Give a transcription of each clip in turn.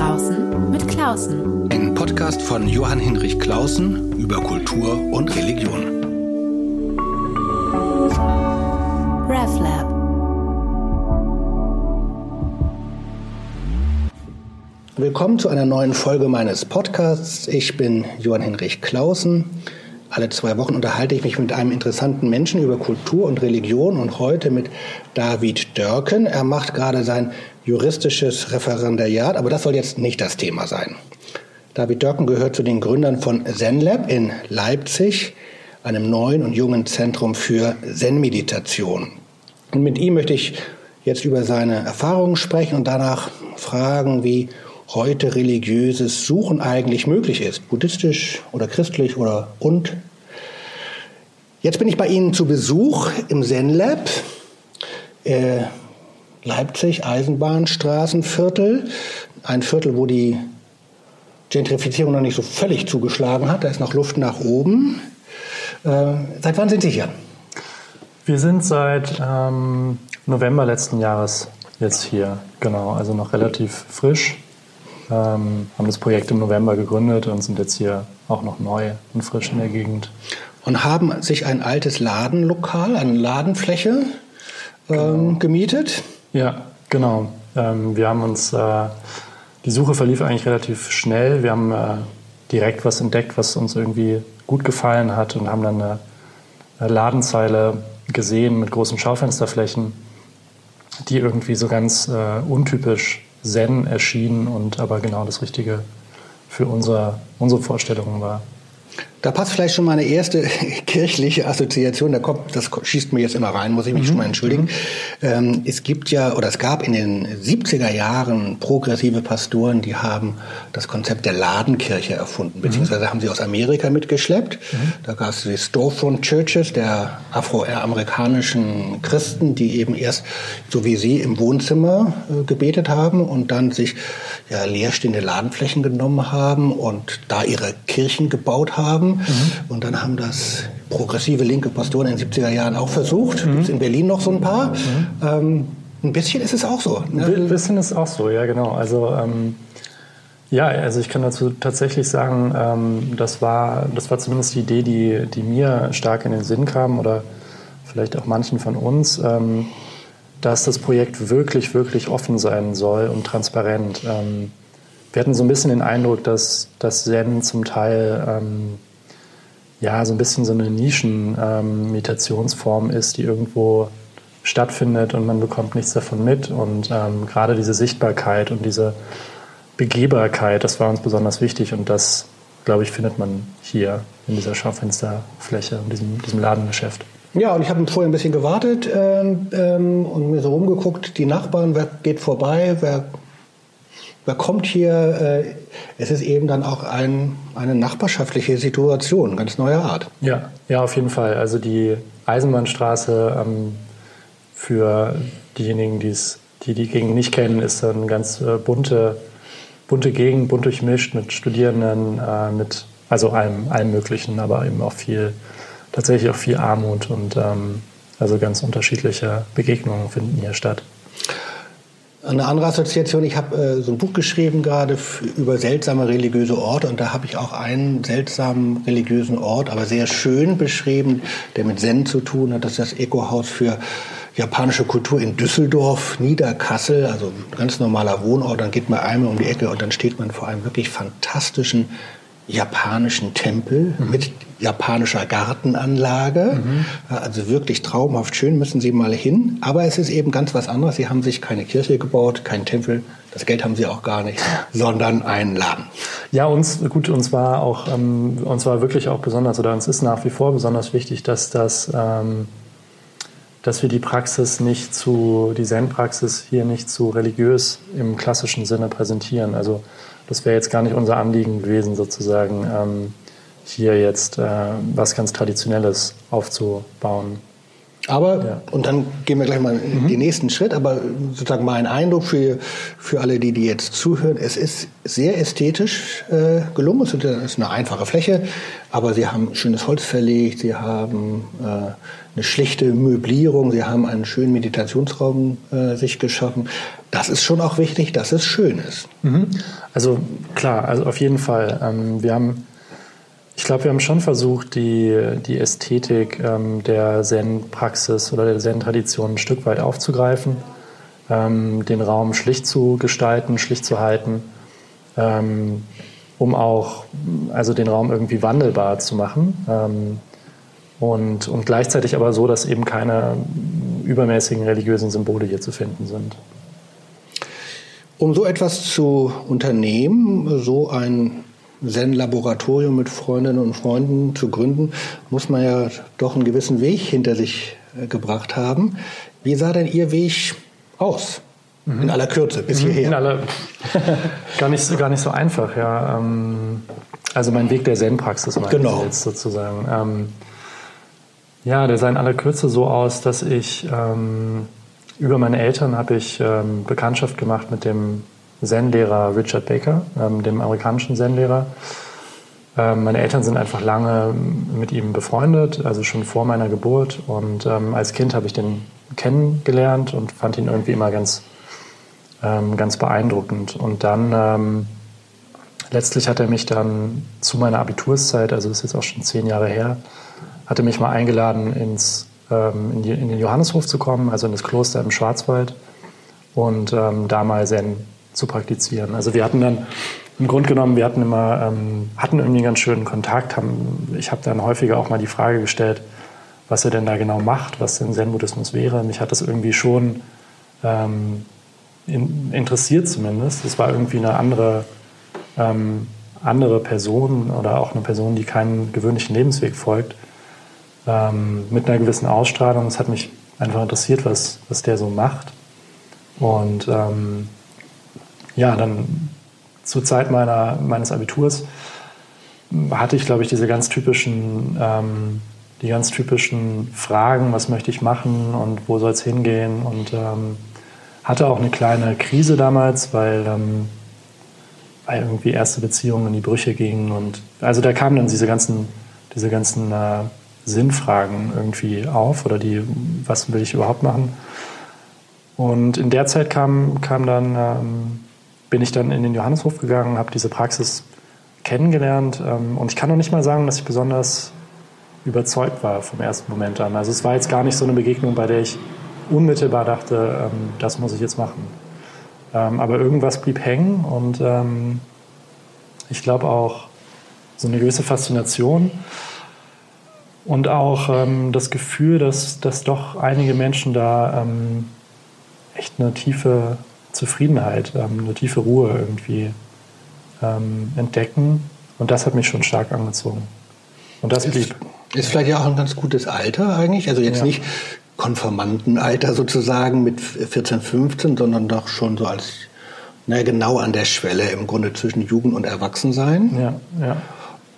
Draußen mit Klausen. Ein Podcast von Johann Hinrich Klausen über Kultur und Religion. RevLab. Willkommen zu einer neuen Folge meines Podcasts. Ich bin Johann Hinrich Klausen. Alle zwei Wochen unterhalte ich mich mit einem interessanten Menschen über Kultur und Religion und heute mit David Dörken. Er macht gerade sein juristisches Referendariat, aber das soll jetzt nicht das Thema sein. David Dörken gehört zu den Gründern von ZenLab in Leipzig, einem neuen und jungen Zentrum für Zen-Meditation. Und mit ihm möchte ich jetzt über seine Erfahrungen sprechen und danach fragen, wie heute religiöses Suchen eigentlich möglich ist, buddhistisch oder christlich oder und. Jetzt bin ich bei Ihnen zu Besuch im Zen Lab, äh, Leipzig, Eisenbahnstraßenviertel, ein Viertel, wo die Gentrifizierung noch nicht so völlig zugeschlagen hat. Da ist noch Luft nach oben. Äh, seit wann sind Sie hier? Wir sind seit ähm, November letzten Jahres jetzt hier, genau, also noch relativ frisch ähm, haben das Projekt im November gegründet und sind jetzt hier auch noch neu und frisch in der Gegend. Und haben sich ein altes Ladenlokal, eine Ladenfläche ähm, genau. gemietet? Ja, genau. Ähm, wir haben uns, äh, die Suche verlief eigentlich relativ schnell. Wir haben äh, direkt was entdeckt, was uns irgendwie gut gefallen hat und haben dann eine, Ladenzeile gesehen mit großen Schaufensterflächen, die irgendwie so ganz äh, untypisch Zen erschienen und aber genau das Richtige für unsere, unsere Vorstellungen war. Da passt vielleicht schon mal eine erste kirchliche Assoziation. Da kommt, das schießt mir jetzt immer rein, muss ich mich mhm. schon mal entschuldigen. Mhm. Ähm, es gibt ja, oder es gab in den 70er Jahren progressive Pastoren, die haben das Konzept der Ladenkirche erfunden, mhm. beziehungsweise haben sie aus Amerika mitgeschleppt. Mhm. Da gab es die Storefront Churches der afroamerikanischen Christen, die eben erst, so wie sie, im Wohnzimmer äh, gebetet haben und dann sich ja, leerstehende Ladenflächen genommen haben und da ihre Kirchen gebaut haben Mhm. Und dann haben das progressive linke Pastoren in den 70er Jahren auch versucht. Mhm. Gibt in Berlin noch so ein paar. Mhm. Ähm, ein bisschen ist es auch so. Ne? Ein bisschen ist es auch so, ja genau. Also ähm, ja, also ich kann dazu tatsächlich sagen, ähm, das, war, das war zumindest die Idee, die, die mir stark in den Sinn kam oder vielleicht auch manchen von uns, ähm, dass das Projekt wirklich, wirklich offen sein soll und transparent. Ähm, wir hatten so ein bisschen den Eindruck, dass das Zen zum Teil ähm, ja so ein bisschen so eine Nischen-Meditationsform ähm, ist, die irgendwo stattfindet und man bekommt nichts davon mit. Und ähm, gerade diese Sichtbarkeit und diese Begehbarkeit, das war uns besonders wichtig und das, glaube ich, findet man hier in dieser Schaufensterfläche, in diesem, diesem Ladengeschäft. Ja, und ich habe vorher ein bisschen gewartet ähm, ähm, und mir so rumgeguckt, die Nachbarn, wer geht vorbei, wer wer kommt hier? Äh, es ist eben dann auch ein, eine nachbarschaftliche Situation, ganz neuer Art. Ja, ja, auf jeden Fall. Also die Eisenbahnstraße ähm, für diejenigen, die's, die die Gegend nicht kennen, ist eine ganz äh, bunte, bunte Gegend, bunt durchmischt mit Studierenden, äh, mit also allem, allem Möglichen, aber eben auch viel, tatsächlich auch viel Armut und ähm, also ganz unterschiedliche Begegnungen finden hier statt. Eine andere Assoziation, ich habe äh, so ein Buch geschrieben gerade über seltsame religiöse Orte und da habe ich auch einen seltsamen religiösen Ort, aber sehr schön beschrieben, der mit Zen zu tun hat. Das ist das Eco-Haus für japanische Kultur in Düsseldorf, Niederkassel, also ganz normaler Wohnort. Dann geht man einmal um die Ecke und dann steht man vor einem wirklich fantastischen japanischen Tempel mhm. mit japanischer Gartenanlage. Mhm. Also wirklich traumhaft schön, müssen Sie mal hin. Aber es ist eben ganz was anderes. Sie haben sich keine Kirche gebaut, keinen Tempel. Das Geld haben Sie auch gar nicht, sondern einen Laden. Ja, uns, gut, uns war auch, ähm, uns war wirklich auch besonders, oder uns ist nach wie vor besonders wichtig, dass das, ähm, dass wir die Praxis nicht zu, die Zen-Praxis hier nicht zu religiös im klassischen Sinne präsentieren. Also, das wäre jetzt gar nicht unser Anliegen gewesen, sozusagen ähm, hier jetzt äh, was ganz Traditionelles aufzubauen. Aber, ja. und dann gehen wir gleich mal mhm. den nächsten Schritt, aber sozusagen mein Eindruck für, für alle, die, die jetzt zuhören, es ist sehr ästhetisch äh, gelungen. Es ist eine einfache Fläche, aber sie haben schönes Holz verlegt, sie haben äh, eine schlichte Möblierung, sie haben einen schönen Meditationsraum äh, sich geschaffen. Das ist schon auch wichtig, dass es schön ist. Mhm. Also klar, also auf jeden Fall. Ähm, wir haben ich glaube, wir haben schon versucht, die, die Ästhetik ähm, der Zen-Praxis oder der Zen-Tradition ein Stück weit aufzugreifen, ähm, den Raum schlicht zu gestalten, schlicht zu halten, ähm, um auch also den Raum irgendwie wandelbar zu machen. Ähm, und, und gleichzeitig aber so, dass eben keine übermäßigen religiösen Symbole hier zu finden sind. Um so etwas zu unternehmen, so ein Zen-Laboratorium mit Freundinnen und Freunden zu gründen, muss man ja doch einen gewissen Weg hinter sich äh, gebracht haben. Wie sah denn Ihr Weg aus? Mhm. In aller Kürze, bis mhm. hierher. In aller, gar, nicht, gar nicht so einfach, ja. Ähm, also mein Weg der Zen-Praxis meine genau. jetzt sozusagen. Ähm, ja, der sah in aller Kürze so aus, dass ich ähm, über meine Eltern habe ich Bekanntschaft gemacht mit dem Zen-Lehrer Richard Baker, ähm, dem amerikanischen Zen-Lehrer. Ähm, meine Eltern sind einfach lange mit ihm befreundet, also schon vor meiner Geburt. Und ähm, als Kind habe ich den kennengelernt und fand ihn irgendwie immer ganz, ähm, ganz beeindruckend. Und dann ähm, letztlich hat er mich dann zu meiner Abiturszeit, also das ist jetzt auch schon zehn Jahre her, hat er mich mal eingeladen, ins, ähm, in, die, in, den Johanneshof zu kommen, also in das Kloster im Schwarzwald und da mal Zen zu praktizieren. Also wir hatten dann im Grunde genommen, wir hatten immer, ähm, hatten irgendwie einen ganz schönen Kontakt. Haben, ich habe dann häufiger auch mal die Frage gestellt, was er denn da genau macht, was denn Zen-Buddhismus wäre. Mich hat das irgendwie schon ähm, in, interessiert zumindest. Es war irgendwie eine andere, ähm, andere Person oder auch eine Person, die keinen gewöhnlichen Lebensweg folgt, ähm, mit einer gewissen Ausstrahlung. Es hat mich einfach interessiert, was, was der so macht. Und ähm, ja, dann zur Zeit meiner, meines Abiturs hatte ich, glaube ich, diese ganz typischen, ähm, die ganz typischen Fragen, was möchte ich machen und wo soll es hingehen und ähm, hatte auch eine kleine Krise damals, weil, ähm, weil irgendwie erste Beziehungen in die Brüche gingen und also da kamen dann diese ganzen, diese ganzen äh, Sinnfragen irgendwie auf oder die, was will ich überhaupt machen? Und in der Zeit kam, kam dann ähm, bin ich dann in den Johanneshof gegangen, habe diese Praxis kennengelernt ähm, und ich kann noch nicht mal sagen, dass ich besonders überzeugt war vom ersten Moment an. Also es war jetzt gar nicht so eine Begegnung, bei der ich unmittelbar dachte, ähm, das muss ich jetzt machen. Ähm, aber irgendwas blieb hängen und ich glaube auch so eine gewisse Faszination und auch das Gefühl, dass, dass doch einige Menschen da echt eine tiefe Zufriedenheit, ähm, eine tiefe Ruhe irgendwie ähm, entdecken. Und das hat mich schon stark angezogen. Und das blieb. Ist vielleicht ja auch ein ganz gutes Alter eigentlich. Also jetzt ja. nicht Konformantenalter sozusagen mit 14, 15, sondern doch schon so als na, genau an der Schwelle im Grunde zwischen Jugend und Erwachsensein. Ja, ja.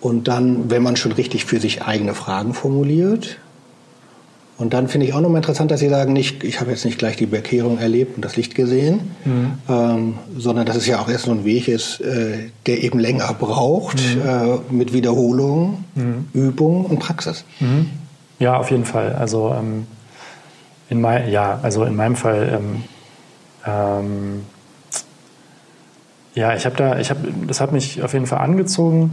Und dann, wenn man schon richtig für sich eigene Fragen formuliert, und dann finde ich auch nochmal interessant, dass Sie sagen, nicht, ich habe jetzt nicht gleich die Bekehrung erlebt und das Licht gesehen, mhm. ähm, sondern dass es ja auch erst so ein Weg ist, äh, der eben länger braucht, mhm. äh, mit Wiederholung, mhm. Übung und Praxis. Mhm. Ja, auf jeden Fall. Also ähm, in, mein, ja, also in meinem Fall, ähm, ähm ja, ich habe da, ich habe, das hat mich auf jeden Fall angezogen.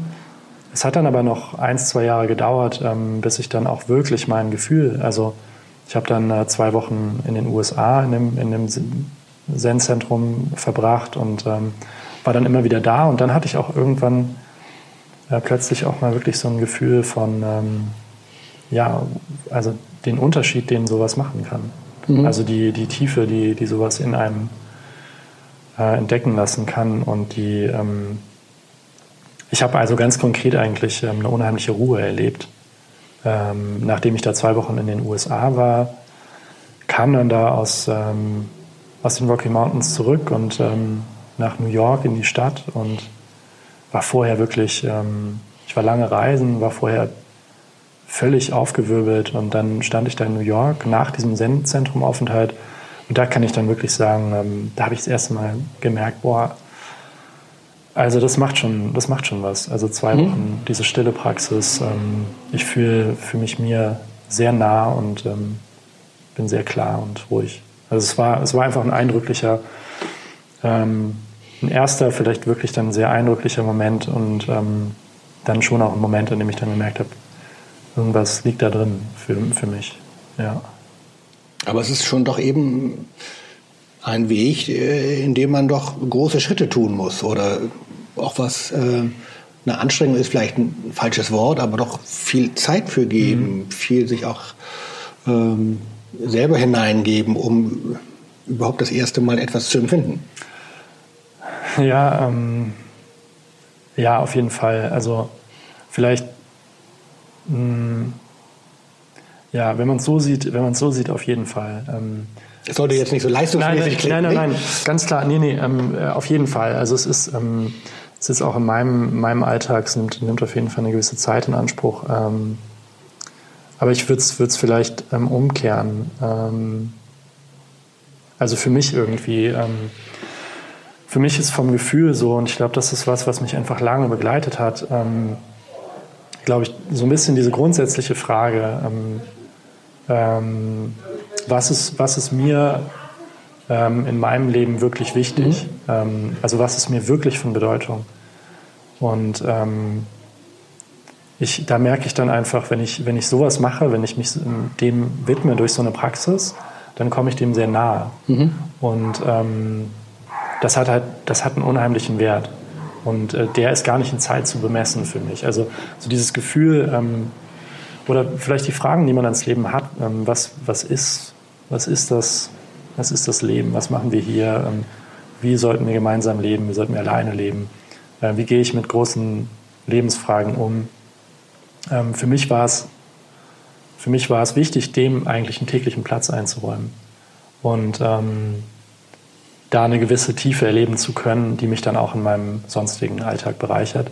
Es hat dann aber noch ein, zwei Jahre gedauert, ähm, bis ich dann auch wirklich mein Gefühl, also ich habe dann äh, zwei Wochen in den USA in dem, in dem Zen-Zentrum verbracht und ähm, war dann immer wieder da. Und dann hatte ich auch irgendwann äh, plötzlich auch mal wirklich so ein Gefühl von, ähm, ja, also den Unterschied, den sowas machen kann. Mhm. Also die, die Tiefe, die, die sowas in einem äh, entdecken lassen kann und die, ähm, ich habe also ganz konkret eigentlich ähm, eine unheimliche Ruhe erlebt. Ähm, nachdem ich da zwei Wochen in den USA war, kam dann da aus, ähm, aus den Rocky Mountains zurück und ähm, nach New York in die Stadt und war vorher wirklich, ähm, ich war lange reisen, war vorher völlig aufgewirbelt. Und dann stand ich da in New York nach diesem Zen-Zentrum-Aufenthalt. Und da kann ich dann wirklich sagen, ähm, da habe ich das erste Mal gemerkt, boah, also das macht schon, das macht schon was. Also zwei mhm. Wochen, diese stille Praxis. Ähm, ich fühle fühl mich mir sehr nah und ähm, bin sehr klar und ruhig. Also es war, es war einfach ein eindrücklicher, ähm, ein erster, vielleicht wirklich dann sehr eindrücklicher Moment und ähm, dann schon auch ein Moment, in dem ich dann gemerkt habe, irgendwas liegt da drin für, für mich. Ja. Aber es ist schon doch eben ein Weg, äh, in dem man doch große Schritte tun muss oder auch was äh, eine Anstrengung ist vielleicht ein falsches Wort, aber doch viel Zeit für geben, mhm. viel sich auch ähm, selber hineingeben, um überhaupt das erste Mal etwas zu empfinden. Ja, ähm, ja, auf jeden Fall. Also vielleicht, mh, mm, ja, wenn man es so sieht, wenn man es so sieht, auf jeden Fall. Ähm, es sollte jetzt nicht so leistungsmäßig klingen. Nein, nein, nein, ganz klar, nee, nee, ähm, äh, auf jeden Fall. Also es ist, ähm, es ist auch in meinem, meinem Alltag, es nimmt, nimmt auf jeden Fall eine gewisse Zeit in Anspruch. Ähm, aber ich würde es vielleicht ähm, umkehren. Ähm, also für mich irgendwie. Ähm, für mich ist vom Gefühl so, und ich glaube, das ist was, was mich einfach lange begleitet hat, ähm, glaube ich, so ein bisschen diese grundsätzliche Frage, ähm, was, ist, was ist mir in meinem Leben wirklich wichtig? Mhm. also was ist mir wirklich von Bedeutung? Und ich, da merke ich dann einfach, wenn ich, wenn ich sowas mache, wenn ich mich dem widme durch so eine Praxis, dann komme ich dem sehr nahe. Mhm. Und ähm, das hat halt, das hat einen unheimlichen Wert. Und äh, der ist gar nicht in Zeit zu bemessen für mich. Also so dieses Gefühl ähm, oder vielleicht die Fragen, die man ans Leben hat, ähm, was, was, ist, was, ist das, was ist das Leben, was machen wir hier, ähm, wie sollten wir gemeinsam leben, wie sollten wir alleine leben, äh, wie gehe ich mit großen Lebensfragen um, ähm, für, mich war es, für mich war es wichtig, dem eigentlich einen täglichen Platz einzuräumen. Und ähm, da eine gewisse Tiefe erleben zu können, die mich dann auch in meinem sonstigen Alltag bereichert.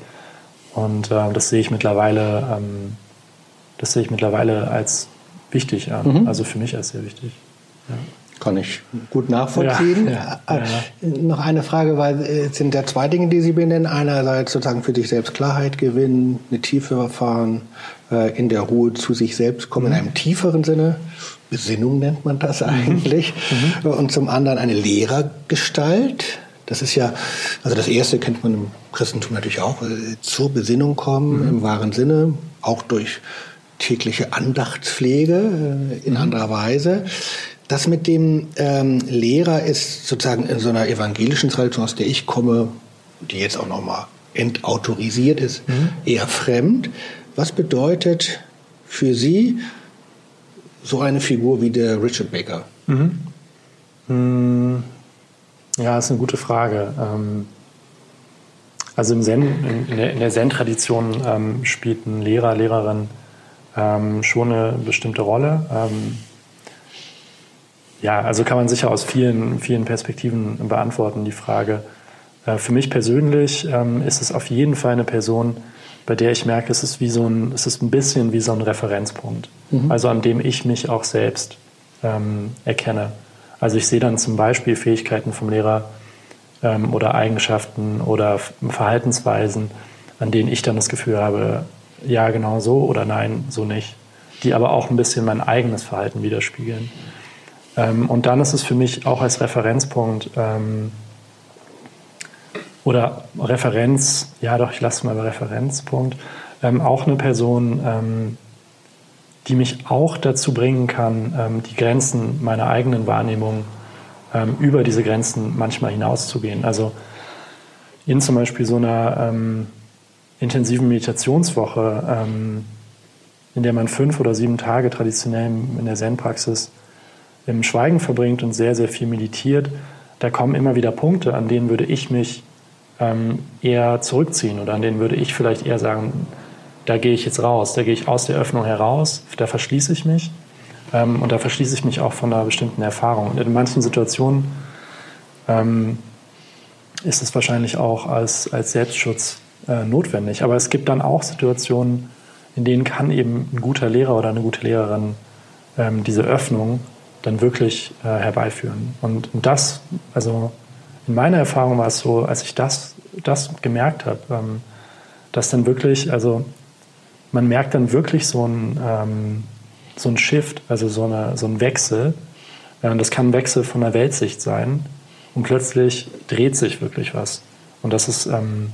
Und äh, das sehe ich mittlerweile, ähm, das sehe ich mittlerweile als wichtig an. Mhm. Also für mich als sehr wichtig. Ja. Kann ich gut nachvollziehen. Ja, ja, ja. Noch eine Frage, weil es sind ja zwei Dinge, die Sie benennen. Einerseits sozusagen für sich selbst Klarheit gewinnen, eine Tiefe erfahren, äh, in der Ruhe zu sich selbst kommen, in einem tieferen Sinne. Besinnung nennt man das eigentlich. Mhm. Und zum anderen eine Lehrergestalt. Das ist ja, also das erste kennt man im Christentum natürlich auch, äh, zur Besinnung kommen mhm. im wahren Sinne, auch durch tägliche Andachtspflege äh, in mhm. anderer Weise. Das mit dem ähm, Lehrer ist sozusagen in so einer evangelischen Tradition, aus der ich komme, die jetzt auch nochmal entautorisiert ist, mhm. eher fremd. Was bedeutet für Sie so eine Figur wie der Richard Baker? Mhm. Hm. Ja, ist eine gute Frage. Ähm, also im Zen, in der Zen-Tradition ähm, spielt ein Lehrer, Lehrerin ähm, schon eine bestimmte Rolle ja, also kann man sicher aus vielen, vielen Perspektiven beantworten, die Frage. Äh, für mich persönlich ähm, ist es auf jeden Fall eine Person, bei der ich merke, es ist wie so ein, es ist ein bisschen wie so ein Referenzpunkt. Mhm. Also an dem ich mich auch selbst ähm, erkenne. Also ich sehe dann zum Beispiel Fähigkeiten vom Lehrer ähm, oder Eigenschaften oder Verhaltensweisen, an denen ich dann das Gefühl habe, ja, genau so oder nein, so nicht. Die aber auch ein bisschen mein eigenes Verhalten widerspiegeln. Ähm, und dann ist es für mich auch als Referenzpunkt ähm, oder Referenz, ja doch, ich lasse es mal bei Referenzpunkt, ähm, auch eine Person, ähm, die mich auch dazu bringen kann, ähm, die Grenzen meiner eigenen Wahrnehmung ähm, über diese Grenzen manchmal hinauszugehen. Also in zum Beispiel so einer intensiven Meditationswoche, in der man fünf oder sieben Tage traditionell in der Zen-Praxis im Schweigen verbringt und sehr, sehr viel meditiert, da kommen immer wieder Punkte, an denen würde ich mich ähm, eher zurückziehen oder an denen würde ich vielleicht eher sagen, da gehe ich jetzt raus, da gehe ich aus der Öffnung heraus, da verschließe ich mich ähm, und da verschließe ich mich auch von einer bestimmten Erfahrung. Und in manchen Situationen ähm, ist es wahrscheinlich auch als, als Selbstschutz äh, notwendig. Aber es gibt dann auch Situationen, in denen kann eben ein guter Lehrer oder eine gute Lehrerin ähm, diese Öffnung dann wirklich äh, herbeiführen. Und, das, also in meiner Erfahrung war es so, als ich das, das gemerkt habe, ähm, dass dann wirklich, also man merkt dann wirklich so ein, ähm, so ein Shift, also so, eine, so ein Wechsel. Äh, das kann ein Wechsel von der Weltsicht sein und plötzlich dreht sich wirklich was. Und das ist, ähm,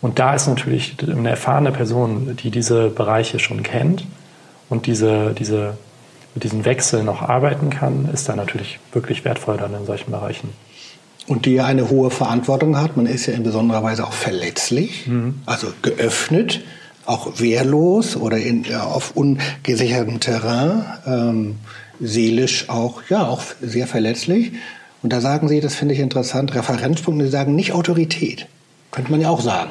und da ist natürlich eine erfahrene Person, die diese Bereiche schon kennt und diese, diese, mit diesen Wechseln noch arbeiten kann, ist da natürlich wirklich wertvoll dann in solchen Bereichen. Und die ja eine hohe Verantwortung hat. Man ist ja in besonderer Weise auch verletzlich, mhm. also geöffnet, auch wehrlos oder in, ja, auf ungesichertem Terrain, ähm, seelisch auch, ja, auch sehr verletzlich. Und da sagen Sie, das finde ich interessant, Referenzpunkte, Sie sagen nicht Autorität. Könnte man ja auch sagen.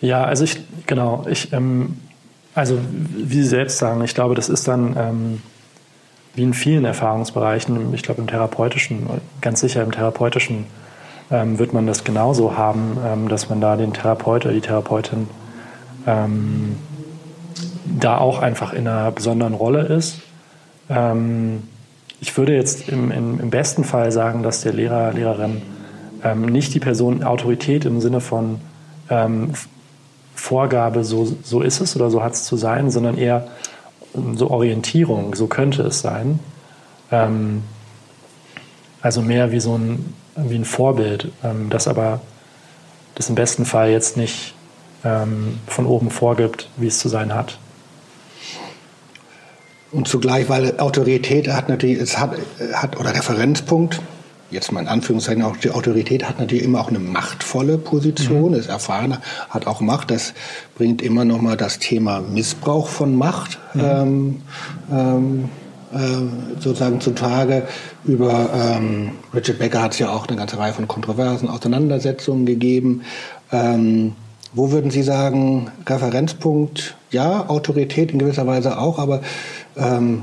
Ja, also ich, genau, ich, ähm, also wie Sie selbst sagen, ich glaube, das ist dann ähm, wie in vielen Erfahrungsbereichen, ich glaube im therapeutischen, ganz sicher im therapeutischen ähm, wird man das genauso haben, ähm, dass man da den Therapeut oder die Therapeutin ähm, da auch einfach in einer besonderen Rolle ist. Ähm, ich würde jetzt im, im, im, besten Fall sagen, dass der Lehrer, Lehrerin nicht die Person Autorität im Sinne von Vorgabe, so, so ist es oder so hat es zu sein, sondern eher so Orientierung, so könnte es sein. Ähm, also mehr wie so ein, wie ein Vorbild, ähm, das aber das im besten Fall jetzt nicht ähm, von oben vorgibt, wie es zu sein hat. Und zugleich, weil Autorität hat natürlich, es hat, hat oder Referenzpunkt, jetzt mal in Anführungszeichen auch die Autorität hat natürlich immer auch eine machtvolle Position, mhm. ist erfahren, hat auch Macht. Das bringt immer noch mal das Thema Missbrauch von Macht mhm. ähm, ähm, äh, sozusagen zutage. Über ähm, Richard Becker hat es ja auch eine ganze Reihe von kontroversen Auseinandersetzungen gegeben. Ähm, wo würden Sie sagen, Referenzpunkt, ja, Autorität in gewisser Weise auch, aber ähm,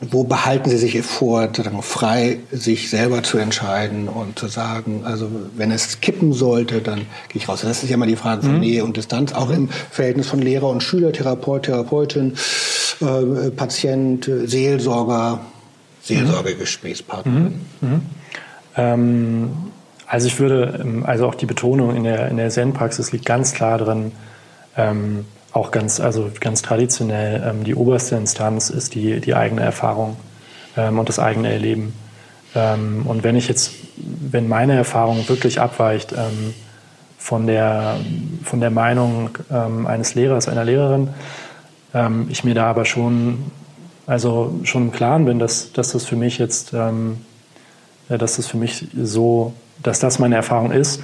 wo behalten Sie sich vor, frei sich selber zu entscheiden und zu sagen, also wenn es kippen sollte, dann gehe ich raus. Das ist ja immer die Frage von mhm. Nähe und Distanz, auch im Verhältnis von Lehrer und Schüler, Therapeut, Therapeutin, äh, Patient, Seelsorger, Seelsorgegesprächspartnerin. Mhm. Mhm. Ähm, also ich würde, ähm, also auch die Betonung in der, in der Zen-Praxis liegt ganz klar drin, ähm, auch ganz, also ganz traditionell ähm, die oberste Instanz ist die, die eigene Erfahrung ähm, und das eigene Erleben. Ähm, und wenn ich jetzt, wenn meine Erfahrung wirklich abweicht ähm, von, der, von der Meinung ähm, eines Lehrers, einer Lehrerin, ähm, ich mir da aber schon, also schon im Klaren bin, dass, dass das für mich jetzt, dass das für mich so, dass das meine Erfahrung ist,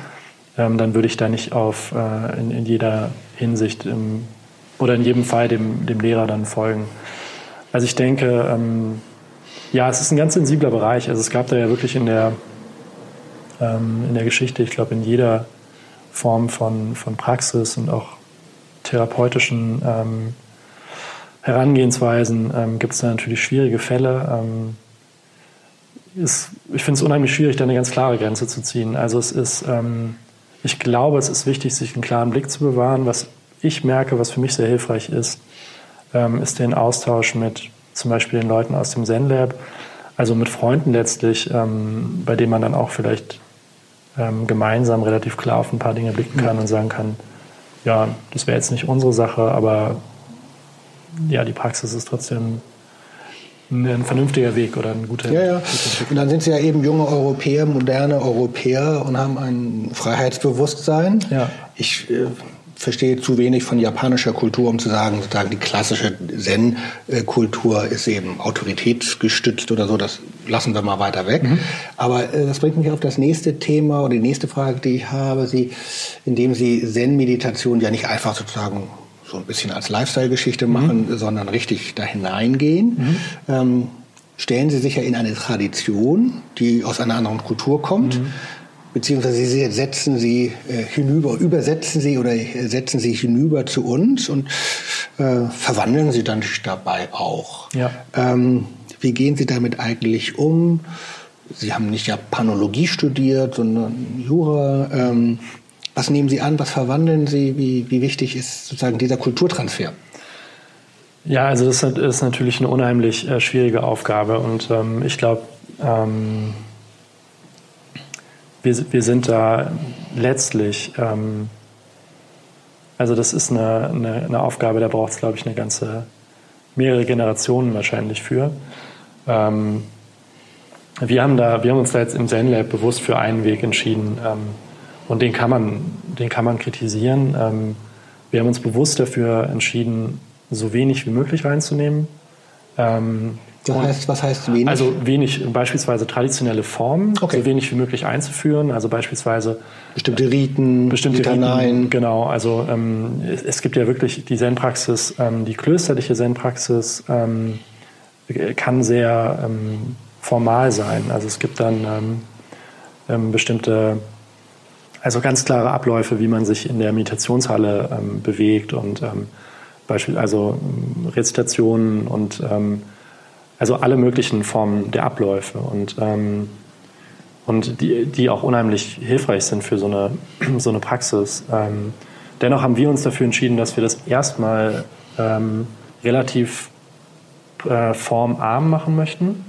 dann würde ich da nicht auf, äh, in, in jeder Hinsicht im, oder in jedem Fall dem, dem Lehrer dann folgen. Also ich denke, ähm, ja, es ist ein ganz sensibler Bereich. Also es gab da ja wirklich in der, ähm, in der Geschichte, ich glaube, in jeder Form von, von Praxis und auch therapeutischen ähm, Herangehensweisen ähm, gibt es da natürlich schwierige Fälle. Ähm, ist, ich finde es unheimlich schwierig, da eine ganz klare Grenze zu ziehen. Also es ist, ähm, ich glaube, es ist wichtig, sich einen klaren Blick zu bewahren, was ich merke, was für mich sehr hilfreich ist, ähm, ist den Austausch mit zum Beispiel den Leuten aus dem Zen-Lab, also mit Freunden letztlich, ähm, bei denen man dann auch vielleicht ähm, gemeinsam relativ klar auf ein paar Dinge blicken kann und sagen kann, ja, das wäre jetzt nicht unsere Sache, aber ja, die Praxis ist trotzdem ein vernünftiger Weg oder ein guter ja, ja. Und dann sind Sie ja eben junge Europäer, moderne Europäer und haben ein Freiheitsbewusstsein. Ja. Ich äh, verstehe zu wenig von japanischer Kultur, um zu sagen, sozusagen die klassische Zen-Kultur ist eben autoritätsgestützt oder so. Das lassen wir mal weiter weg. Mhm. Aber äh, das bringt mich auf das nächste Thema oder die nächste Frage, die ich habe. Sie, indem Sie Zen-Meditation ja nicht einfach sozusagen so ein bisschen als Lifestyle-Geschichte machen, mhm. sondern richtig da hineingehen. Mhm. Ähm, stellen Sie sich ja in eine Tradition, die aus einer anderen Kultur kommt. Mhm beziehungsweise sie setzen sie äh, hinüber, übersetzen sie oder setzen sie hinüber zu uns und äh, verwandeln sie dann dabei auch. Ja. Ähm, wie gehen Sie damit eigentlich um? Sie haben nicht Japanologie studiert, sondern Jura. Ähm, was nehmen Sie an, was verwandeln Sie, wie, wie wichtig ist sozusagen dieser Kulturtransfer? Ja, also das ist natürlich eine unheimlich äh, schwierige Aufgabe und ähm, ich glaube, ähm, wir, wir sind da letztlich, ähm, also das ist eine, eine, eine Aufgabe, da braucht es, glaube ich, eine ganze, mehrere Generationen wahrscheinlich für. Ähm, wir haben, da, wir haben uns da jetzt im Zen Lab bewusst für einen Weg entschieden ähm, und den kann man, den kann man kritisieren. Ähm, wir haben uns bewusst dafür entschieden, so wenig wie möglich reinzunehmen. Ähm, das heißt, was heißt wenig? Also wenig, beispielsweise traditionelle Formen, okay. so wenig wie möglich einzuführen. Also beispielsweise bestimmte Riten, bestimmte Litanien. Riten, genau. Also ähm, es, es, gibt ja wirklich die Zen-Praxis, ähm, die klösterliche Zen-Praxis ähm, kann sehr ähm, formal sein. Also es gibt dann ähm, ähm, bestimmte, also ganz klare Abläufe, wie man sich in der Meditationshalle bewegt und Beispiel, also Rezitationen und ähm, also alle möglichen Formen der Abläufe und, ähm, und die, die auch unheimlich hilfreich sind für so eine, so eine Praxis. Ähm, dennoch haben wir uns dafür entschieden, dass wir das erstmal ähm, relativ äh, formarm machen möchten,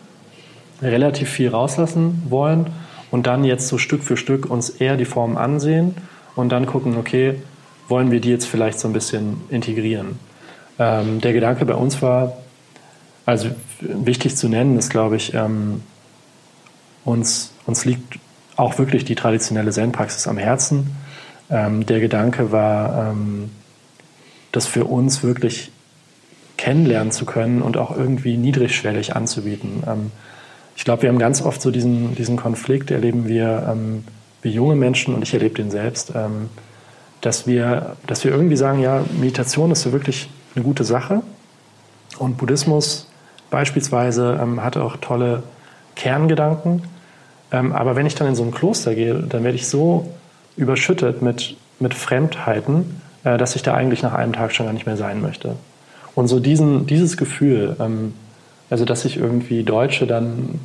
relativ viel rauslassen wollen und dann jetzt so Stück für Stück uns eher die Formen ansehen und dann gucken, okay, wollen wir die jetzt vielleicht so ein bisschen integrieren. Ähm, der Gedanke bei uns war, also wichtig zu nennen ist, glaube ich, ähm, uns, uns liegt auch wirklich die traditionelle Zen-Praxis am Herzen. Ähm, der Gedanke war, ähm, das für uns wirklich kennenlernen zu können und auch irgendwie niedrigschwellig anzubieten. Ähm, ich glaube, wir haben ganz oft so diesen, diesen Konflikt, erleben wir ähm, wie junge Menschen und ich erlebe den selbst, ähm, dass, wir, dass wir irgendwie sagen, ja, Meditation ist so wirklich eine gute Sache und Buddhismus beispielsweise ähm, hat auch tolle Kerngedanken. Ähm, aber wenn ich dann in so ein Kloster gehe, dann werde ich so überschüttet mit, mit Fremdheiten, äh, dass ich da eigentlich nach einem Tag schon gar nicht mehr sein möchte. Und so diesen, dieses Gefühl, ähm, also dass sich irgendwie Deutsche dann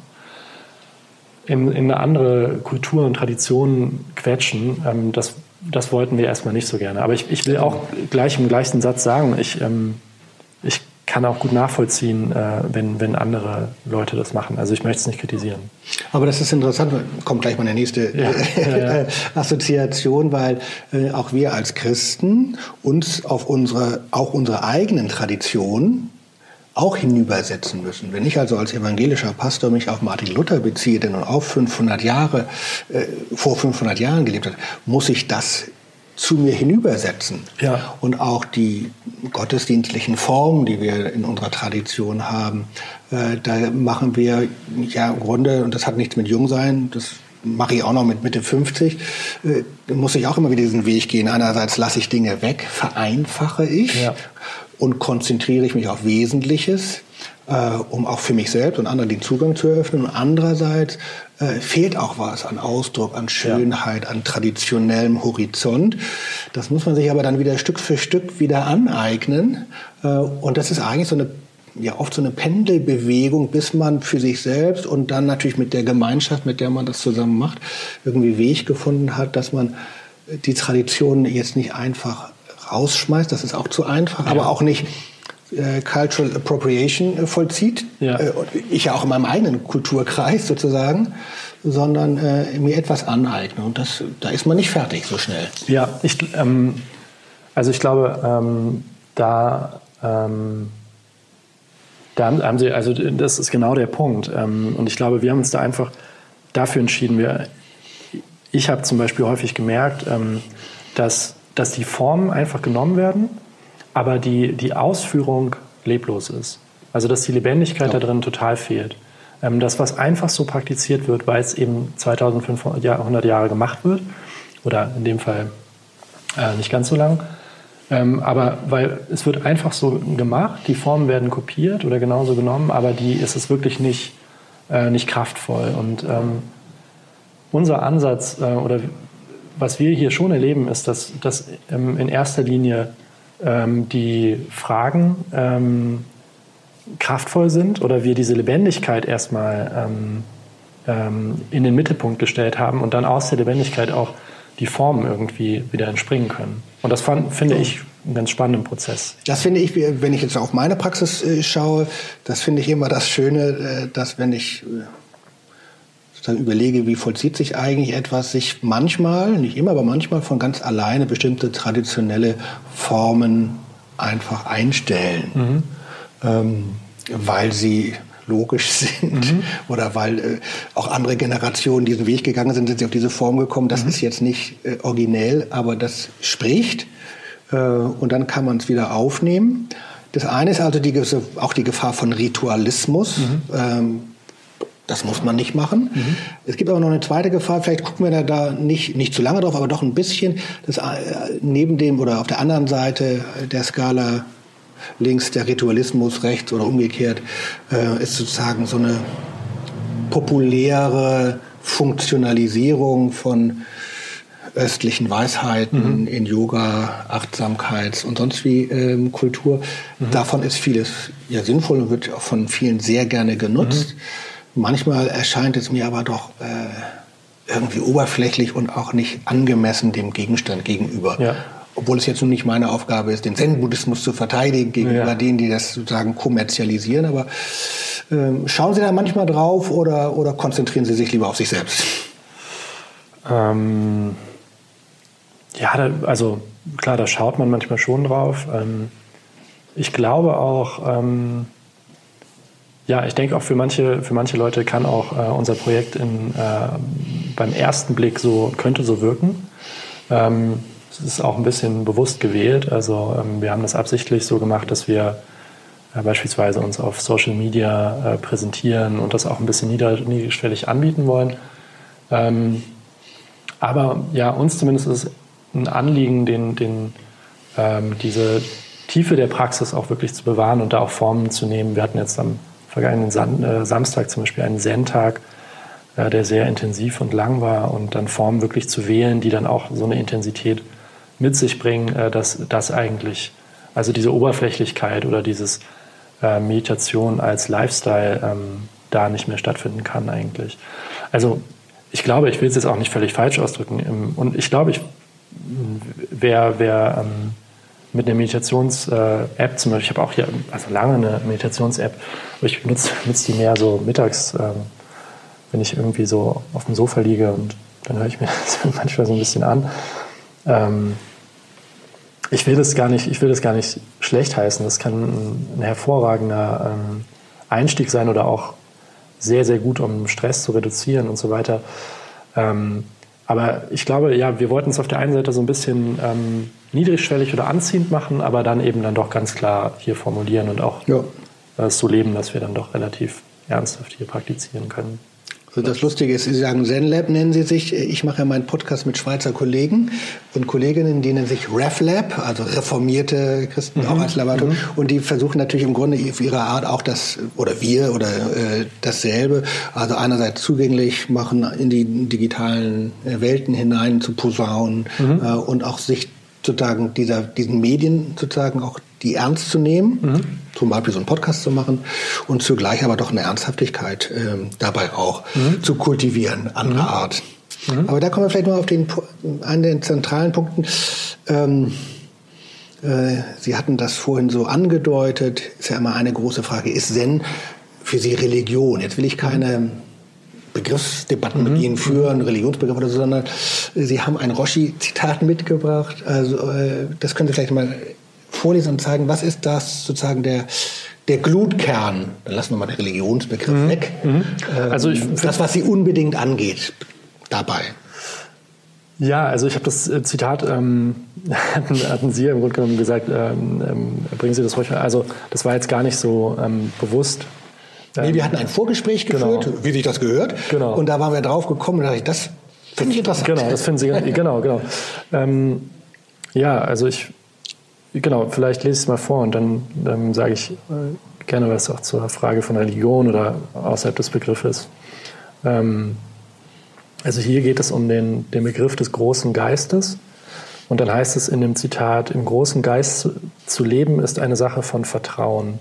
in, in, eine andere Kultur und Tradition quetschen, ähm, das, das wollten wir erstmal nicht so gerne. Aber ich, ich will auch gleich im gleichen Satz sagen, ich, ähm, ich kann auch gut nachvollziehen, äh, wenn, wenn andere Leute das machen. Also ich möchte es nicht kritisieren. Aber das ist interessant, kommt gleich meine nächste ja, ja, ja. Assoziation, weil äh, auch wir als Christen uns auf unsere, auch unsere eigenen Traditionen auch hinübersetzen müssen. Wenn ich also als evangelischer Pastor mich auf Martin Luther beziehe, der nun auch 500 Jahre, äh, vor 500 Jahren gelebt hat, muss ich das zu mir hinübersetzen. Ja. Und auch die gottesdienstlichen Formen, die wir in unserer Tradition haben, äh, da machen wir ja im Grunde, und das hat nichts mit Jungsein, das mache ich auch noch mit Mitte 50, äh, muss ich auch immer wieder diesen Weg gehen. Einerseits lasse ich Dinge weg, vereinfache ich ja. Und konzentriere ich mich auf Wesentliches äh, um auch für mich selbst und anderen den Zugang zu eröffnen. Und andererseits äh, fehlt auch was an Ausdruck, an Schönheit, ja. an traditionellem Horizont. Das muss man sich aber dann wieder Stück für Stück wieder aneignen. Äh, und das ist eigentlich so eine ja oft so eine Pendelbewegung, bis man für sich selbst und dann natürlich mit der Gemeinschaft, mit der man das zusammen macht, irgendwie Weg gefunden hat, dass man die Tradition jetzt nicht einfach rausschmeißt, das ist auch zu einfach, ja. aber auch nicht äh, Cultural Appropriation äh, vollzieht. Ja. Äh, ich ja auch in meinem eigenen Kulturkreis sozusagen, sondern äh, mir etwas aneigne. Und das, da ist man nicht fertig so schnell. Ja, ich, ähm, also ich glaube, ähm, da, ähm, da haben Sie, also das ist genau der Punkt. Ähm, und ich glaube, wir haben uns da einfach dafür entschieden. Wir, ich habe zum Beispiel häufig gemerkt, ähm, dass, dass die Formen einfach genommen werden aber die, die Ausführung leblos ist. Also dass die Lebendigkeit ja. da drin total fehlt. Ähm, das, was einfach so praktiziert wird, weil es eben 2500 Jahre gemacht wird, oder in dem Fall äh, nicht ganz so lang, ähm, aber weil es wird einfach so gemacht, die Formen werden kopiert oder genauso genommen, aber die ist es wirklich nicht, äh, nicht kraftvoll. Und ähm, unser Ansatz äh, oder was wir hier schon erleben, ist, dass, dass ähm, in erster Linie ähm, die Fragen ähm, kraftvoll sind oder wir diese Lebendigkeit erstmal ähm, ähm, in den Mittelpunkt gestellt haben und dann aus der Lebendigkeit auch die Formen irgendwie wieder entspringen können. Und das fand, finde ich einen ganz spannenden Prozess. Das finde ich, wenn ich jetzt auf meine Praxis äh, schaue, das finde ich immer das Schöne, äh, dass wenn ich äh, sozusagen überlege, wie vollzieht sich eigentlich etwas, sich manchmal, nicht immer, aber manchmal von ganz alleine bestimmte traditionelle Formen einfach einstellen, mhm. ähm, weil sie logisch sind mhm. oder weil äh, auch andere Generationen diesen Weg gegangen sind, sind sie auf diese Form gekommen. Das mhm. ist jetzt nicht äh, originell, aber das spricht äh, und dann kann man es wieder aufnehmen. Das eine ist also die, auch die Gefahr von Ritualismus. Mhm. Ähm, das muss man nicht machen. Mhm. Es gibt aber noch eine zweite Gefahr. Vielleicht gucken wir da, nicht, nicht zu lange drauf, aber doch ein bisschen. Das, äh, neben dem oder auf der anderen Seite der Skala links der Ritualismus, rechts oder umgekehrt, äh, ist sozusagen so eine populäre Funktionalisierung von östlichen Weisheiten mhm. in Yoga, Achtsamkeits- und sonst wie ähm, Kultur. Mhm. Davon ist vieles ja sinnvoll und wird auch von vielen sehr gerne genutzt. Mhm. Manchmal erscheint es mir aber doch äh, irgendwie oberflächlich und auch nicht angemessen dem Gegenstand gegenüber. Ja. Obwohl es jetzt nun nicht meine Aufgabe ist, den Zen-Buddhismus zu verteidigen gegenüber ja. denen, die das sozusagen kommerzialisieren. Aber ähm, schauen Sie da manchmal drauf oder, oder konzentrieren Sie sich lieber auf sich selbst? Ähm ja, da, also klar, da schaut man manchmal schon drauf. Ähm, ich glaube auch, ähm, ja, ich denke auch für manche, für manche Leute kann auch äh, unser Projekt in, äh, beim ersten Blick so, könnte so wirken. Ähm, es ist auch ein bisschen bewusst gewählt. Also ähm, wir haben das absichtlich so gemacht, dass wir äh, beispielsweise uns auf Social Media äh, präsentieren und das auch ein bisschen niedrigschwellig anbieten wollen. Ähm, aber ja, uns zumindest ist ein Anliegen, den, den, ähm, diese Tiefe der Praxis auch wirklich zu bewahren und da auch Formen zu nehmen. Wir hatten jetzt am vergangenen Sam äh, Samstag zum Beispiel einen Zen-Tag, äh, der sehr intensiv und lang war und dann Formen wirklich zu wählen, die dann auch so eine Intensität mit sich bringen, äh, dass das eigentlich, also diese Oberflächlichkeit oder dieses äh, Meditation als Lifestyle ähm, da nicht mehr stattfinden kann eigentlich. Also ich glaube, ich will es jetzt auch nicht völlig falsch ausdrücken. Und ich glaube, ich wer, wer ähm, mit einer Meditations-App zum Beispiel, ich habe auch hier also lange eine Meditations-App, aber ich benutze, benutze die mehr so mittags, ähm, wenn ich irgendwie so auf dem Sofa liege und dann höre ich mir das manchmal so ein bisschen an. Ähm, ich will das gar nicht, ich will das gar nicht schlecht heißen. Das kann ein, hervorragender ähm, Einstieg sein oder auch sehr, sehr gut, um Stress zu reduzieren und so weiter. Aber ich glaube, ja, wir wollten es auf der einen Seite so ein bisschen ähm, niedrigschwellig oder anziehend machen, aber dann eben dann doch ganz klar hier formulieren und auch ja. äh, so leben, dass wir dann doch relativ ernsthaft hier praktizieren können. Also das Lustige ist, Sie sagen ZenLab nennen Sie sich. Ich mache ja meinen Podcast mit Schweizer Kollegen und Kolleginnen, die nennen sich RefLab, also reformierte Christen, mhm. auch als Laboratorium. Mhm. Und die versuchen natürlich im Grunde auf ihre Art auch das, oder wir, oder äh, dasselbe. Also einerseits zugänglich machen, in die digitalen äh, Welten hinein zu posaunen mhm. äh, und auch sich sozusagen dieser, diesen Medien sozusagen auch die ernst zu nehmen, mhm. Zum Beispiel so einen Podcast zu machen und zugleich aber doch eine Ernsthaftigkeit äh, dabei auch mhm. zu kultivieren, anderer mhm. Art. Mhm. Aber da kommen wir vielleicht nur auf den, einen der zentralen Punkten. Ähm, äh, Sie hatten das vorhin so angedeutet, ist ja immer eine große Frage, ist Zen für Sie Religion? Jetzt will ich keine Begriffsdebatten mhm. mit Ihnen führen, Religionsbegriff oder so, sondern Sie haben ein Roshi-Zitat mitgebracht. Also äh, das können Sie vielleicht mal vorlesen und zeigen, was ist das sozusagen der, der Glutkern, dann lassen wir mal den Religionsbegriff mhm. weg, mhm. Ähm, also ich, das, was Sie unbedingt angeht dabei. Ja, also ich habe das äh, Zitat, ähm, hatten, hatten, Sie im Grunde genommen gesagt, ähm, ähm, bringen Sie das ruhig. Also das war jetzt gar nicht so ähm, bewusst. Nee, wir hatten ein Vorgespräch genau. geführt, genau. wie sich das gehört. Genau. Und da waren wir drauf gekommen und dachte ich, das finde ich interessant. Genau, das finden Sie, genau, genau. Ähm, ja, also ich Genau, vielleicht lese ich es mal vor und dann, dann sage ich äh, gerne was auch zur Frage von Religion oder außerhalb des Begriffes. Ähm, also hier geht es um den, den Begriff des großen Geistes. Und dann heißt es in dem Zitat, im großen Geist zu, zu leben ist eine Sache von Vertrauen.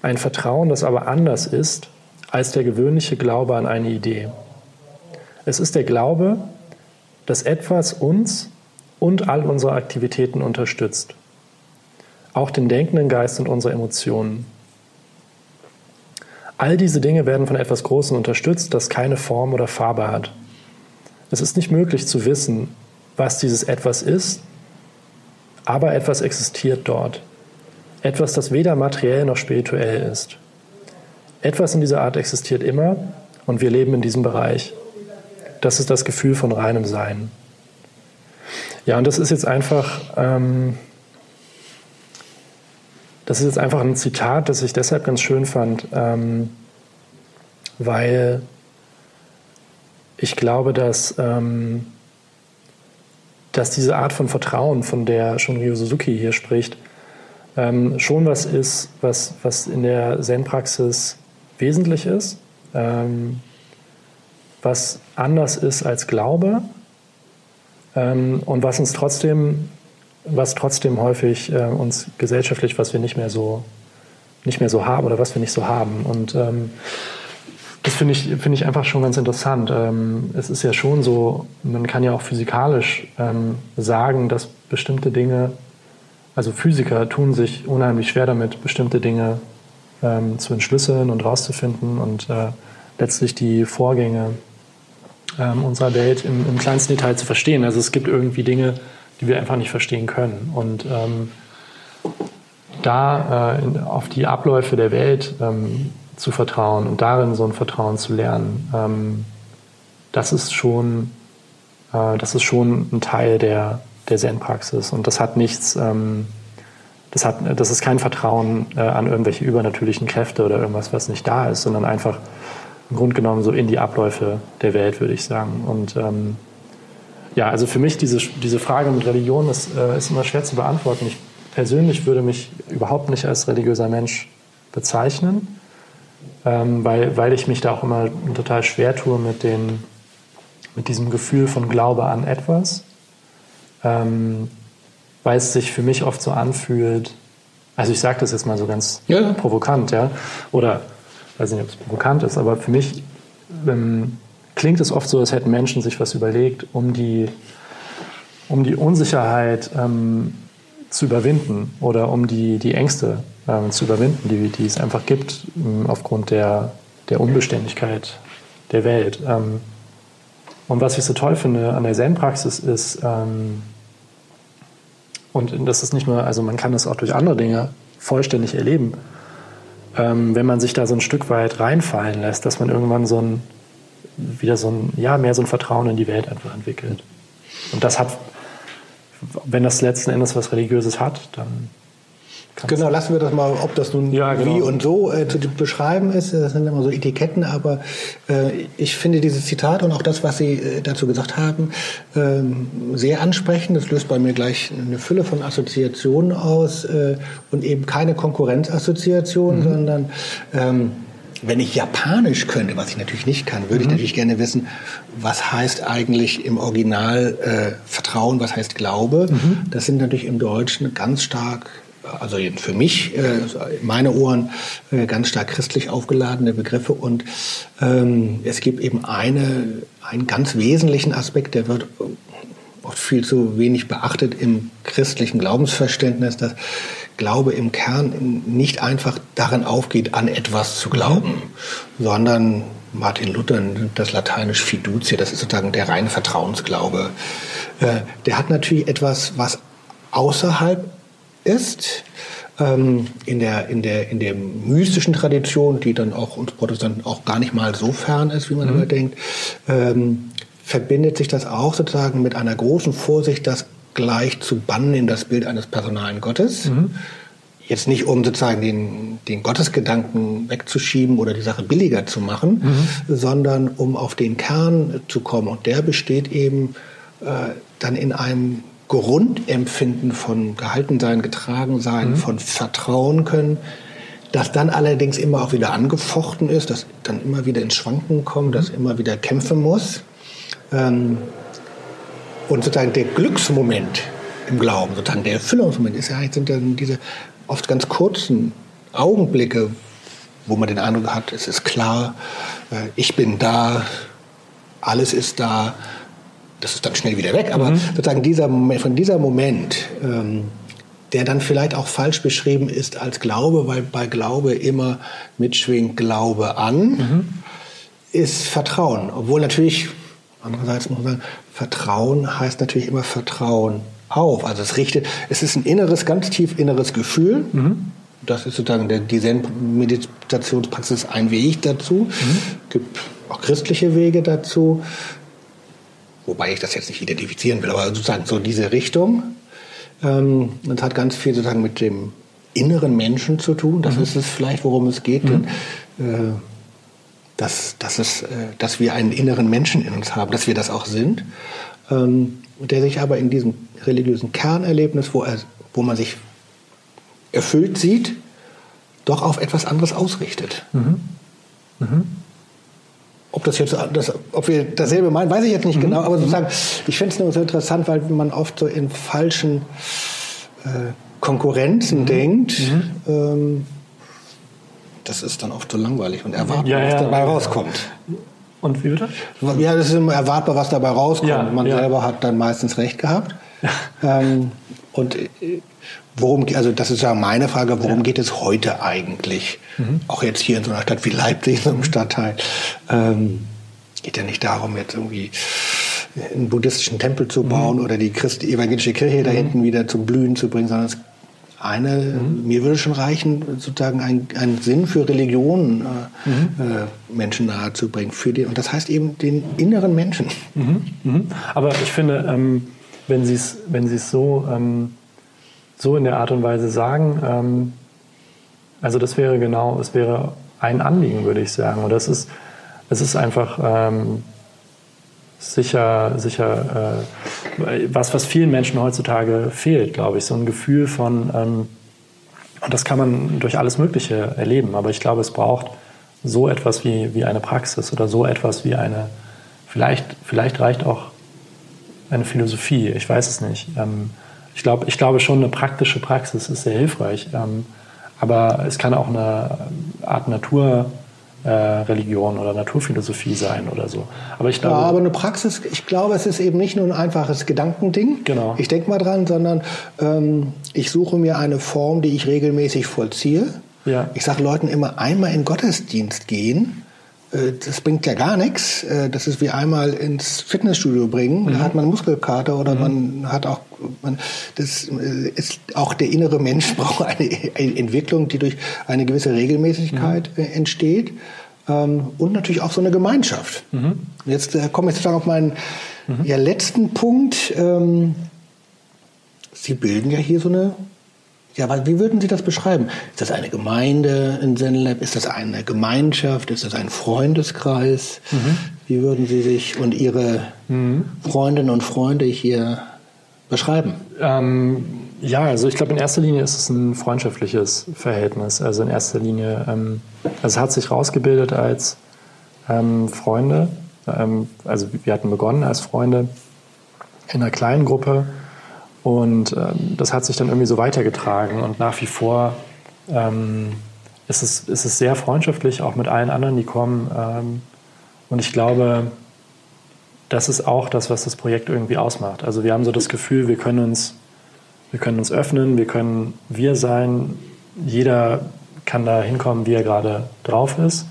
Ein Vertrauen, das aber anders ist als der gewöhnliche Glaube an eine Idee. Es ist der Glaube, dass etwas uns und all unsere Aktivitäten unterstützt. Auch den denkenden Geist und unsere Emotionen. All diese Dinge werden von etwas Großem unterstützt, das keine Form oder Farbe hat. Es ist nicht möglich zu wissen, was dieses etwas ist, aber etwas existiert dort. Etwas, das weder materiell noch spirituell ist. Etwas in dieser Art existiert immer und wir leben in diesem Bereich. Das ist das Gefühl von reinem Sein. Ja, und das ist jetzt einfach, ähm, das ist jetzt einfach ein Zitat, das ich deshalb ganz schön fand, ähm, weil ich glaube, dass, ähm, dass diese Art von Vertrauen, von der Shunryu Suzuki hier spricht, ähm, schon was ist, was, was in der Zen-Praxis wesentlich ist, ähm, was anders ist als Glaube und was uns trotzdem, was trotzdem häufig äh, uns gesellschaftlich, was wir nicht mehr so nicht mehr so haben oder was wir nicht so haben. Und ähm, das finde ich, find ich einfach schon ganz interessant. Ähm, es ist ja schon so, man kann ja auch physikalisch ähm, sagen, dass bestimmte Dinge, also Physiker tun sich unheimlich schwer damit, bestimmte Dinge ähm, zu entschlüsseln und rauszufinden und äh, letztlich die Vorgänge ähm, unserer Welt im, im, kleinsten Detail zu verstehen. Also es gibt irgendwie Dinge, die wir einfach nicht verstehen können. Und ähm, da äh, in, auf die Abläufe der Welt ähm, zu vertrauen und darin so ein Vertrauen zu lernen, ähm, das ist schon, äh, das ist schon ein Teil der, der Zen-Praxis. Und das hat nichts, ähm, das, hat, das ist kein Vertrauen äh, an irgendwelche übernatürlichen Kräfte oder irgendwas, was nicht da ist, sondern einfach im Grunde genommen so in die Abläufe der Welt, würde ich sagen. Und ähm, ja, also für mich diese, diese Frage mit Religion ist, äh, ist immer schwer zu beantworten. Ich persönlich würde mich überhaupt nicht als religiöser Mensch bezeichnen, ähm, weil, weil ich mich da auch immer total schwer tue mit, den, mit diesem Gefühl von Glaube an etwas, ähm, weil es sich für mich oft so anfühlt, also ich sage das jetzt mal so ganz ja. provokant, ja, oder weiß nicht, ob es provokant ist, aber für mich ähm, klingt es oft so, als hätten Menschen sich was überlegt, um die, um die Unsicherheit ähm, zu überwinden oder um die, die Ängste ähm, zu überwinden, die, die es einfach gibt ähm, aufgrund der, der Unbeständigkeit der Welt. Ähm, und was ich so toll finde an der Zen-Praxis ist, ähm, und das ist nicht nur, also man kann das auch durch andere Dinge vollständig erleben, ähm, wenn man sich da so ein Stück weit reinfallen lässt, dass man irgendwann so ein, wieder so ein, ja, mehr so ein Vertrauen in die Welt einfach entwickelt. Und das hat, wenn das letzten Endes was Religiöses hat, dann Genau, lassen wir das mal, ob das nun ja, genau. wie und so äh, zu beschreiben ist. Das sind immer so Etiketten, aber äh, ich finde dieses Zitat und auch das, was Sie äh, dazu gesagt haben, äh, sehr ansprechend. Das löst bei mir gleich eine Fülle von Assoziationen aus äh, und eben keine Konkurrenzassoziation, mhm. sondern ähm, wenn ich Japanisch könnte, was ich natürlich nicht kann, würde mhm. ich natürlich gerne wissen, was heißt eigentlich im Original äh, Vertrauen, was heißt Glaube. Mhm. Das sind natürlich im Deutschen ganz stark also für mich, äh, meine Ohren, äh, ganz stark christlich aufgeladene Begriffe. Und ähm, es gibt eben eine, einen ganz wesentlichen Aspekt, der wird oft viel zu wenig beachtet im christlichen Glaubensverständnis, dass Glaube im Kern nicht einfach darin aufgeht, an etwas zu glauben, sondern Martin Luther das lateinisch Fiducia, das ist sozusagen der reine Vertrauensglaube. Äh, der hat natürlich etwas, was außerhalb ist. Ähm, in, der, in, der, in der mystischen Tradition, die dann auch uns Protestanten auch gar nicht mal so fern ist, wie man mhm. immer denkt, ähm, verbindet sich das auch sozusagen mit einer großen Vorsicht, das gleich zu bannen in das Bild eines personalen Gottes. Mhm. Jetzt nicht, um sozusagen den, den Gottesgedanken wegzuschieben oder die Sache billiger zu machen, mhm. sondern um auf den Kern zu kommen. Und der besteht eben äh, dann in einem Grundempfinden von Gehaltensein, Getragensein, mhm. von Vertrauen können, das dann allerdings immer auch wieder angefochten ist, das dann immer wieder ins Schwanken kommt, das immer wieder kämpfen muss. Ähm, und sozusagen der Glücksmoment im Glauben, sozusagen der Erfüllungsmoment, ist ja, sind dann diese oft ganz kurzen Augenblicke, wo man den Eindruck hat, es ist klar, äh, ich bin da, alles ist da, das ist dann schnell wieder weg, aber mhm. sozusagen dieser Moment, von dieser Moment, ähm, der dann vielleicht auch falsch beschrieben ist als Glaube, weil bei Glaube immer mitschwingt Glaube an, mhm. ist Vertrauen. Obwohl natürlich, andererseits muss man sagen, Vertrauen heißt natürlich immer Vertrauen auf. Also es richtet, es ist ein inneres, ganz tief inneres Gefühl. Mhm. Das ist sozusagen der, die Zen-Meditationspraxis ein Weg dazu. Es mhm. gibt auch christliche Wege dazu. Wobei ich das jetzt nicht identifizieren will, aber sozusagen so diese Richtung. Ähm, das hat ganz viel sozusagen mit dem inneren Menschen zu tun. Das mhm. ist es vielleicht, worum es geht. Mhm. Denn, äh, dass, dass, es, äh, dass wir einen inneren Menschen in uns haben, dass wir das auch sind, ähm, der sich aber in diesem religiösen Kernerlebnis, wo, er, wo man sich erfüllt sieht, doch auf etwas anderes ausrichtet. Mhm. Mhm. Ob das jetzt, das, ob wir dasselbe meinen, weiß ich jetzt nicht mhm. genau, aber sozusagen, ich finde es nur so interessant, weil man oft so in falschen äh, Konkurrenzen mhm. denkt. Mhm. Ähm, das ist dann oft so langweilig und erwartbar, ja, ja, was dabei ja, rauskommt. Und wie bitte? Ja, das ist immer erwartbar, was dabei rauskommt. Man selber hat dann meistens recht gehabt. ähm, und äh, worum, also das ist ja meine Frage, worum ja. geht es heute eigentlich? Mhm. Auch jetzt hier in so einer Stadt wie Leipzig, so einem Stadtteil. Ähm, geht ja nicht darum, jetzt irgendwie einen buddhistischen Tempel zu bauen mhm. oder die Christ evangelische Kirche mhm. da hinten wieder zum Blühen zu bringen, sondern es eine, mhm. mir würde schon reichen, sozusagen einen Sinn für Religion äh, mhm. äh, Menschen nahezubringen. Für und das heißt eben den inneren Menschen. Mhm. mhm. Aber ich finde, ähm, wenn Sie es wenn so ähm, so in der Art und Weise sagen. Ähm, also das wäre genau, es wäre ein Anliegen, würde ich sagen. Und das ist, es ist einfach ähm, sicher, sicher äh, was, was vielen Menschen heutzutage fehlt, glaube ich. So ein Gefühl von, ähm, und das kann man durch alles Mögliche erleben, aber ich glaube, es braucht so etwas wie, wie eine Praxis oder so etwas wie eine, vielleicht, vielleicht reicht auch eine Philosophie, ich weiß es nicht. Ähm, ich, glaub, ich glaube schon, eine praktische Praxis ist sehr hilfreich. Ähm, aber es kann auch eine Art Naturreligion äh, oder Naturphilosophie sein oder so. Aber ich glaube, ja, aber eine Praxis, ich glaube, es ist eben nicht nur ein einfaches Gedankending. Genau. Ich denke mal dran, sondern ähm, ich suche mir eine Form, die ich regelmäßig vollziehe. Ja. Ich sage Leuten immer einmal in Gottesdienst gehen das bringt ja gar nichts. Äh, das ist wie einmal ins Fitnessstudio bringen. Mhm. Da hat man Muskelkater oder mhm. man hat auch, man, das äh, ist auch der innere Mensch braucht eine, eine Entwicklung, die durch eine gewisse Regelmäßigkeit mhm. entsteht. Ähm, und natürlich auch so eine Gemeinschaft. Mhm. Jetzt komme ich sozusagen auf meinen mhm. ja, letzten Punkt. Ähm, Sie bilden ja hier so eine ja, wie würden Sie das beschreiben? Ist das eine Gemeinde in ZenLab? Ist das eine Gemeinschaft? Ist das ein Freundeskreis? Mhm. Wie würden Sie sich und Ihre mhm. Freundinnen und Freunde hier beschreiben? Ähm, ja, also ich glaube, in erster Linie ist es ein freundschaftliches Verhältnis. Also in erster Linie, ähm, also es hat sich rausgebildet als ähm, Freunde. Ähm, also wir hatten begonnen als Freunde in einer kleinen Gruppe und ähm, das hat sich dann irgendwie so weitergetragen. Und nach wie vor ähm, ist, es, ist es sehr freundschaftlich, auch mit allen anderen, die kommen. Ähm, und ich glaube, das ist auch das, was das Projekt irgendwie ausmacht. Also wir haben so das Gefühl, wir können uns, wir können uns öffnen, wir können wir sein. Jeder kann da hinkommen, wie er gerade drauf ist.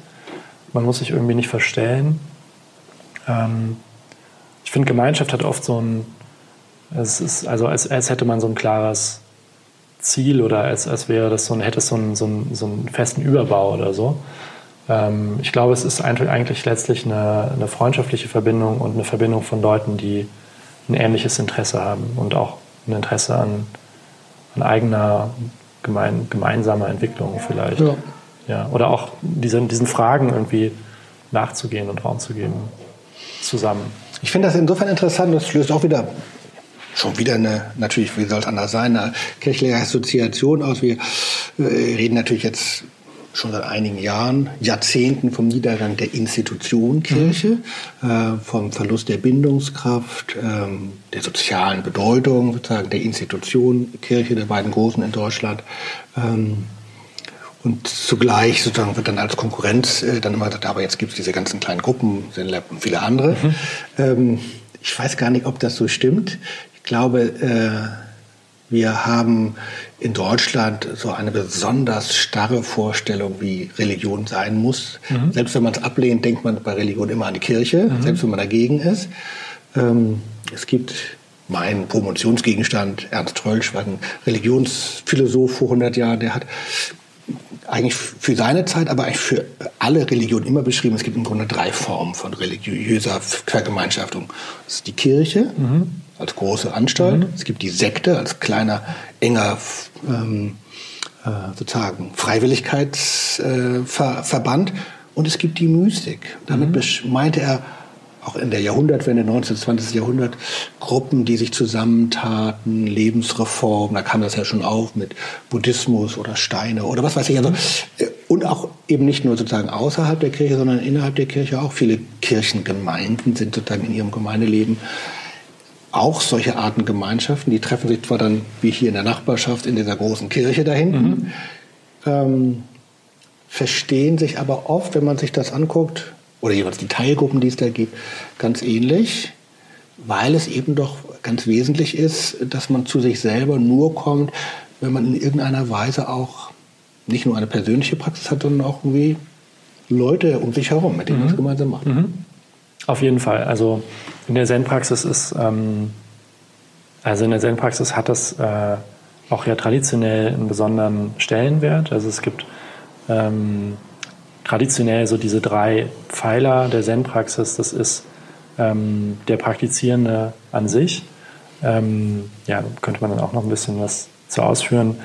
Man muss sich irgendwie nicht verstellen. Ähm, ich finde, Gemeinschaft hat oft so ein es ist also, als, als hätte man so ein klares Ziel oder als, als wäre das so ein, hätte es so einen, so, einen, so einen festen Überbau oder so. Ähm, ich glaube, es ist eigentlich letztlich eine, eine, freundschaftliche Verbindung und eine Verbindung von Leuten, die ein ähnliches Interesse haben und auch ein Interesse an, an eigener gemein, gemeinsamer Entwicklung vielleicht. Ja. ja. Oder auch diesen, diesen Fragen irgendwie nachzugehen und Raum zu geben zusammen. Ich finde das insofern interessant, das löst auch wieder schon wieder eine, natürlich, wie soll es anders sein, eine kirchliche Assoziation aus. Wir äh, reden natürlich jetzt schon seit einigen Jahren, Jahrzehnten vom Niedergang der Institution Kirche, mhm. äh, vom Verlust der Bindungskraft, ähm, der sozialen Bedeutung sozusagen der Institution Kirche, der beiden großen in Deutschland. Ähm, und zugleich sozusagen wird dann als Konkurrenz äh, dann immer gesagt, aber jetzt gibt es diese ganzen kleinen Gruppen, Zenlab und viele andere. Mhm. Ähm, ich weiß gar nicht, ob das so stimmt. Ich glaube, äh, wir haben in Deutschland so eine besonders starre Vorstellung, wie Religion sein muss. Mhm. Selbst wenn man es ablehnt, denkt man bei Religion immer an die Kirche, mhm. selbst wenn man dagegen ist. Ähm, es gibt mein Promotionsgegenstand, Ernst Rölsch, war ein Religionsphilosoph vor 100 Jahren, der hat eigentlich für seine Zeit, aber eigentlich für alle Religionen immer beschrieben, es gibt im Grunde drei Formen von religiöser Vergemeinschaftung. Das ist die Kirche mhm. als große Anstalt, mhm. es gibt die Sekte als kleiner, enger ähm, äh, sozusagen Freiwilligkeitsverband äh, und es gibt die Mystik. Damit mhm. meinte er auch in der Jahrhundertwende, 19. 20. Jahrhundert, Gruppen, die sich zusammentaten, Lebensreform, da kam das ja schon auf mit Buddhismus oder Steine oder was weiß ich. Also, äh, und auch eben nicht nur sozusagen außerhalb der Kirche, sondern innerhalb der Kirche auch. Viele Kirchengemeinden sind sozusagen in ihrem Gemeindeleben auch solche Arten Gemeinschaften. Die treffen sich zwar dann wie hier in der Nachbarschaft in dieser großen Kirche da hinten, mhm. ähm, verstehen sich aber oft, wenn man sich das anguckt, oder jeweils die Teilgruppen, die es da gibt, ganz ähnlich, weil es eben doch ganz wesentlich ist, dass man zu sich selber nur kommt, wenn man in irgendeiner Weise auch nicht nur eine persönliche Praxis hat, sondern auch irgendwie Leute um sich herum, mit denen mhm. man es gemeinsam macht. Mhm. Auf jeden Fall. Also in der Zen-Praxis ist, ähm, also in der Zen-Praxis hat das äh, auch ja traditionell einen besonderen Stellenwert. Also es gibt ähm, traditionell so diese drei Pfeiler der Zen-Praxis. Das ist ähm, der Praktizierende an sich. Ähm, ja, könnte man dann auch noch ein bisschen was zu ausführen.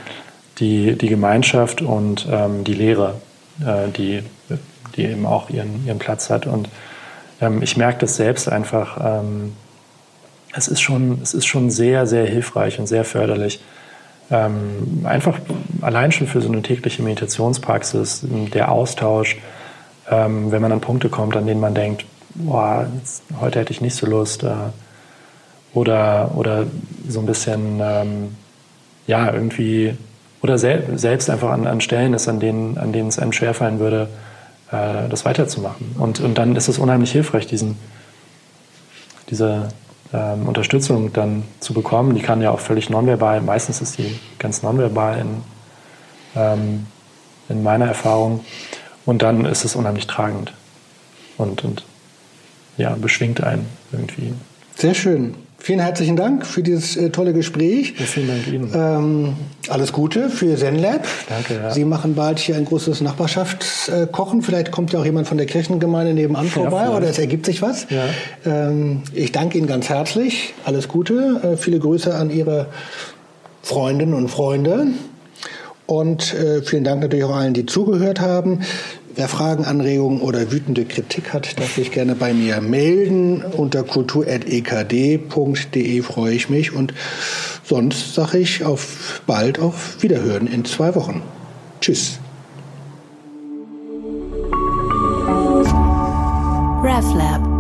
Die, die Gemeinschaft und ähm, die Lehre, äh, die, die eben auch ihren, ihren Platz hat. Und ähm, ich merke das selbst einfach. Ähm, es, ist schon, es ist schon sehr, sehr hilfreich und sehr förderlich, ähm, einfach allein schon für so eine tägliche Meditationspraxis, der Austausch, ähm, wenn man an Punkte kommt, an denen man denkt, boah, jetzt, heute hätte ich nicht so Lust, äh, oder, oder so ein bisschen, ähm, ja, irgendwie, oder sel selbst einfach an, an Stellen ist, an denen, an denen es einem schwerfallen würde, äh, das weiterzumachen. Und, und dann ist es unheimlich hilfreich, diesen, diese, ähm, Unterstützung dann zu bekommen. Die kann ja auch völlig nonverbal, meistens ist die ganz nonverbal in, ähm, in meiner Erfahrung. Und dann ist es unheimlich tragend und, und ja, beschwingt einen irgendwie. Sehr schön. Vielen herzlichen Dank für dieses äh, tolle Gespräch. Ja, vielen Dank Ihnen. Ähm, alles Gute für ZenLab. Danke. Ja. Sie machen bald hier ein großes Nachbarschaftskochen. Vielleicht kommt ja auch jemand von der Kirchengemeinde nebenan vorbei ja, oder es ergibt sich was. Ähm, ich danke Ihnen ganz herzlich. Alles Gute. Äh, viele Grüße an Ihre Freundinnen und Freunde. Und äh, vielen Dank natürlich auch allen, die zugehört haben. Wer Fragen, Anregungen oder wütende Kritik hat, darf sich gerne bei mir melden. Unter kultur.ekd.de freue ich mich. Und sonst sage ich auf bald auf Wiederhören in zwei Wochen. Tschüss. RefLab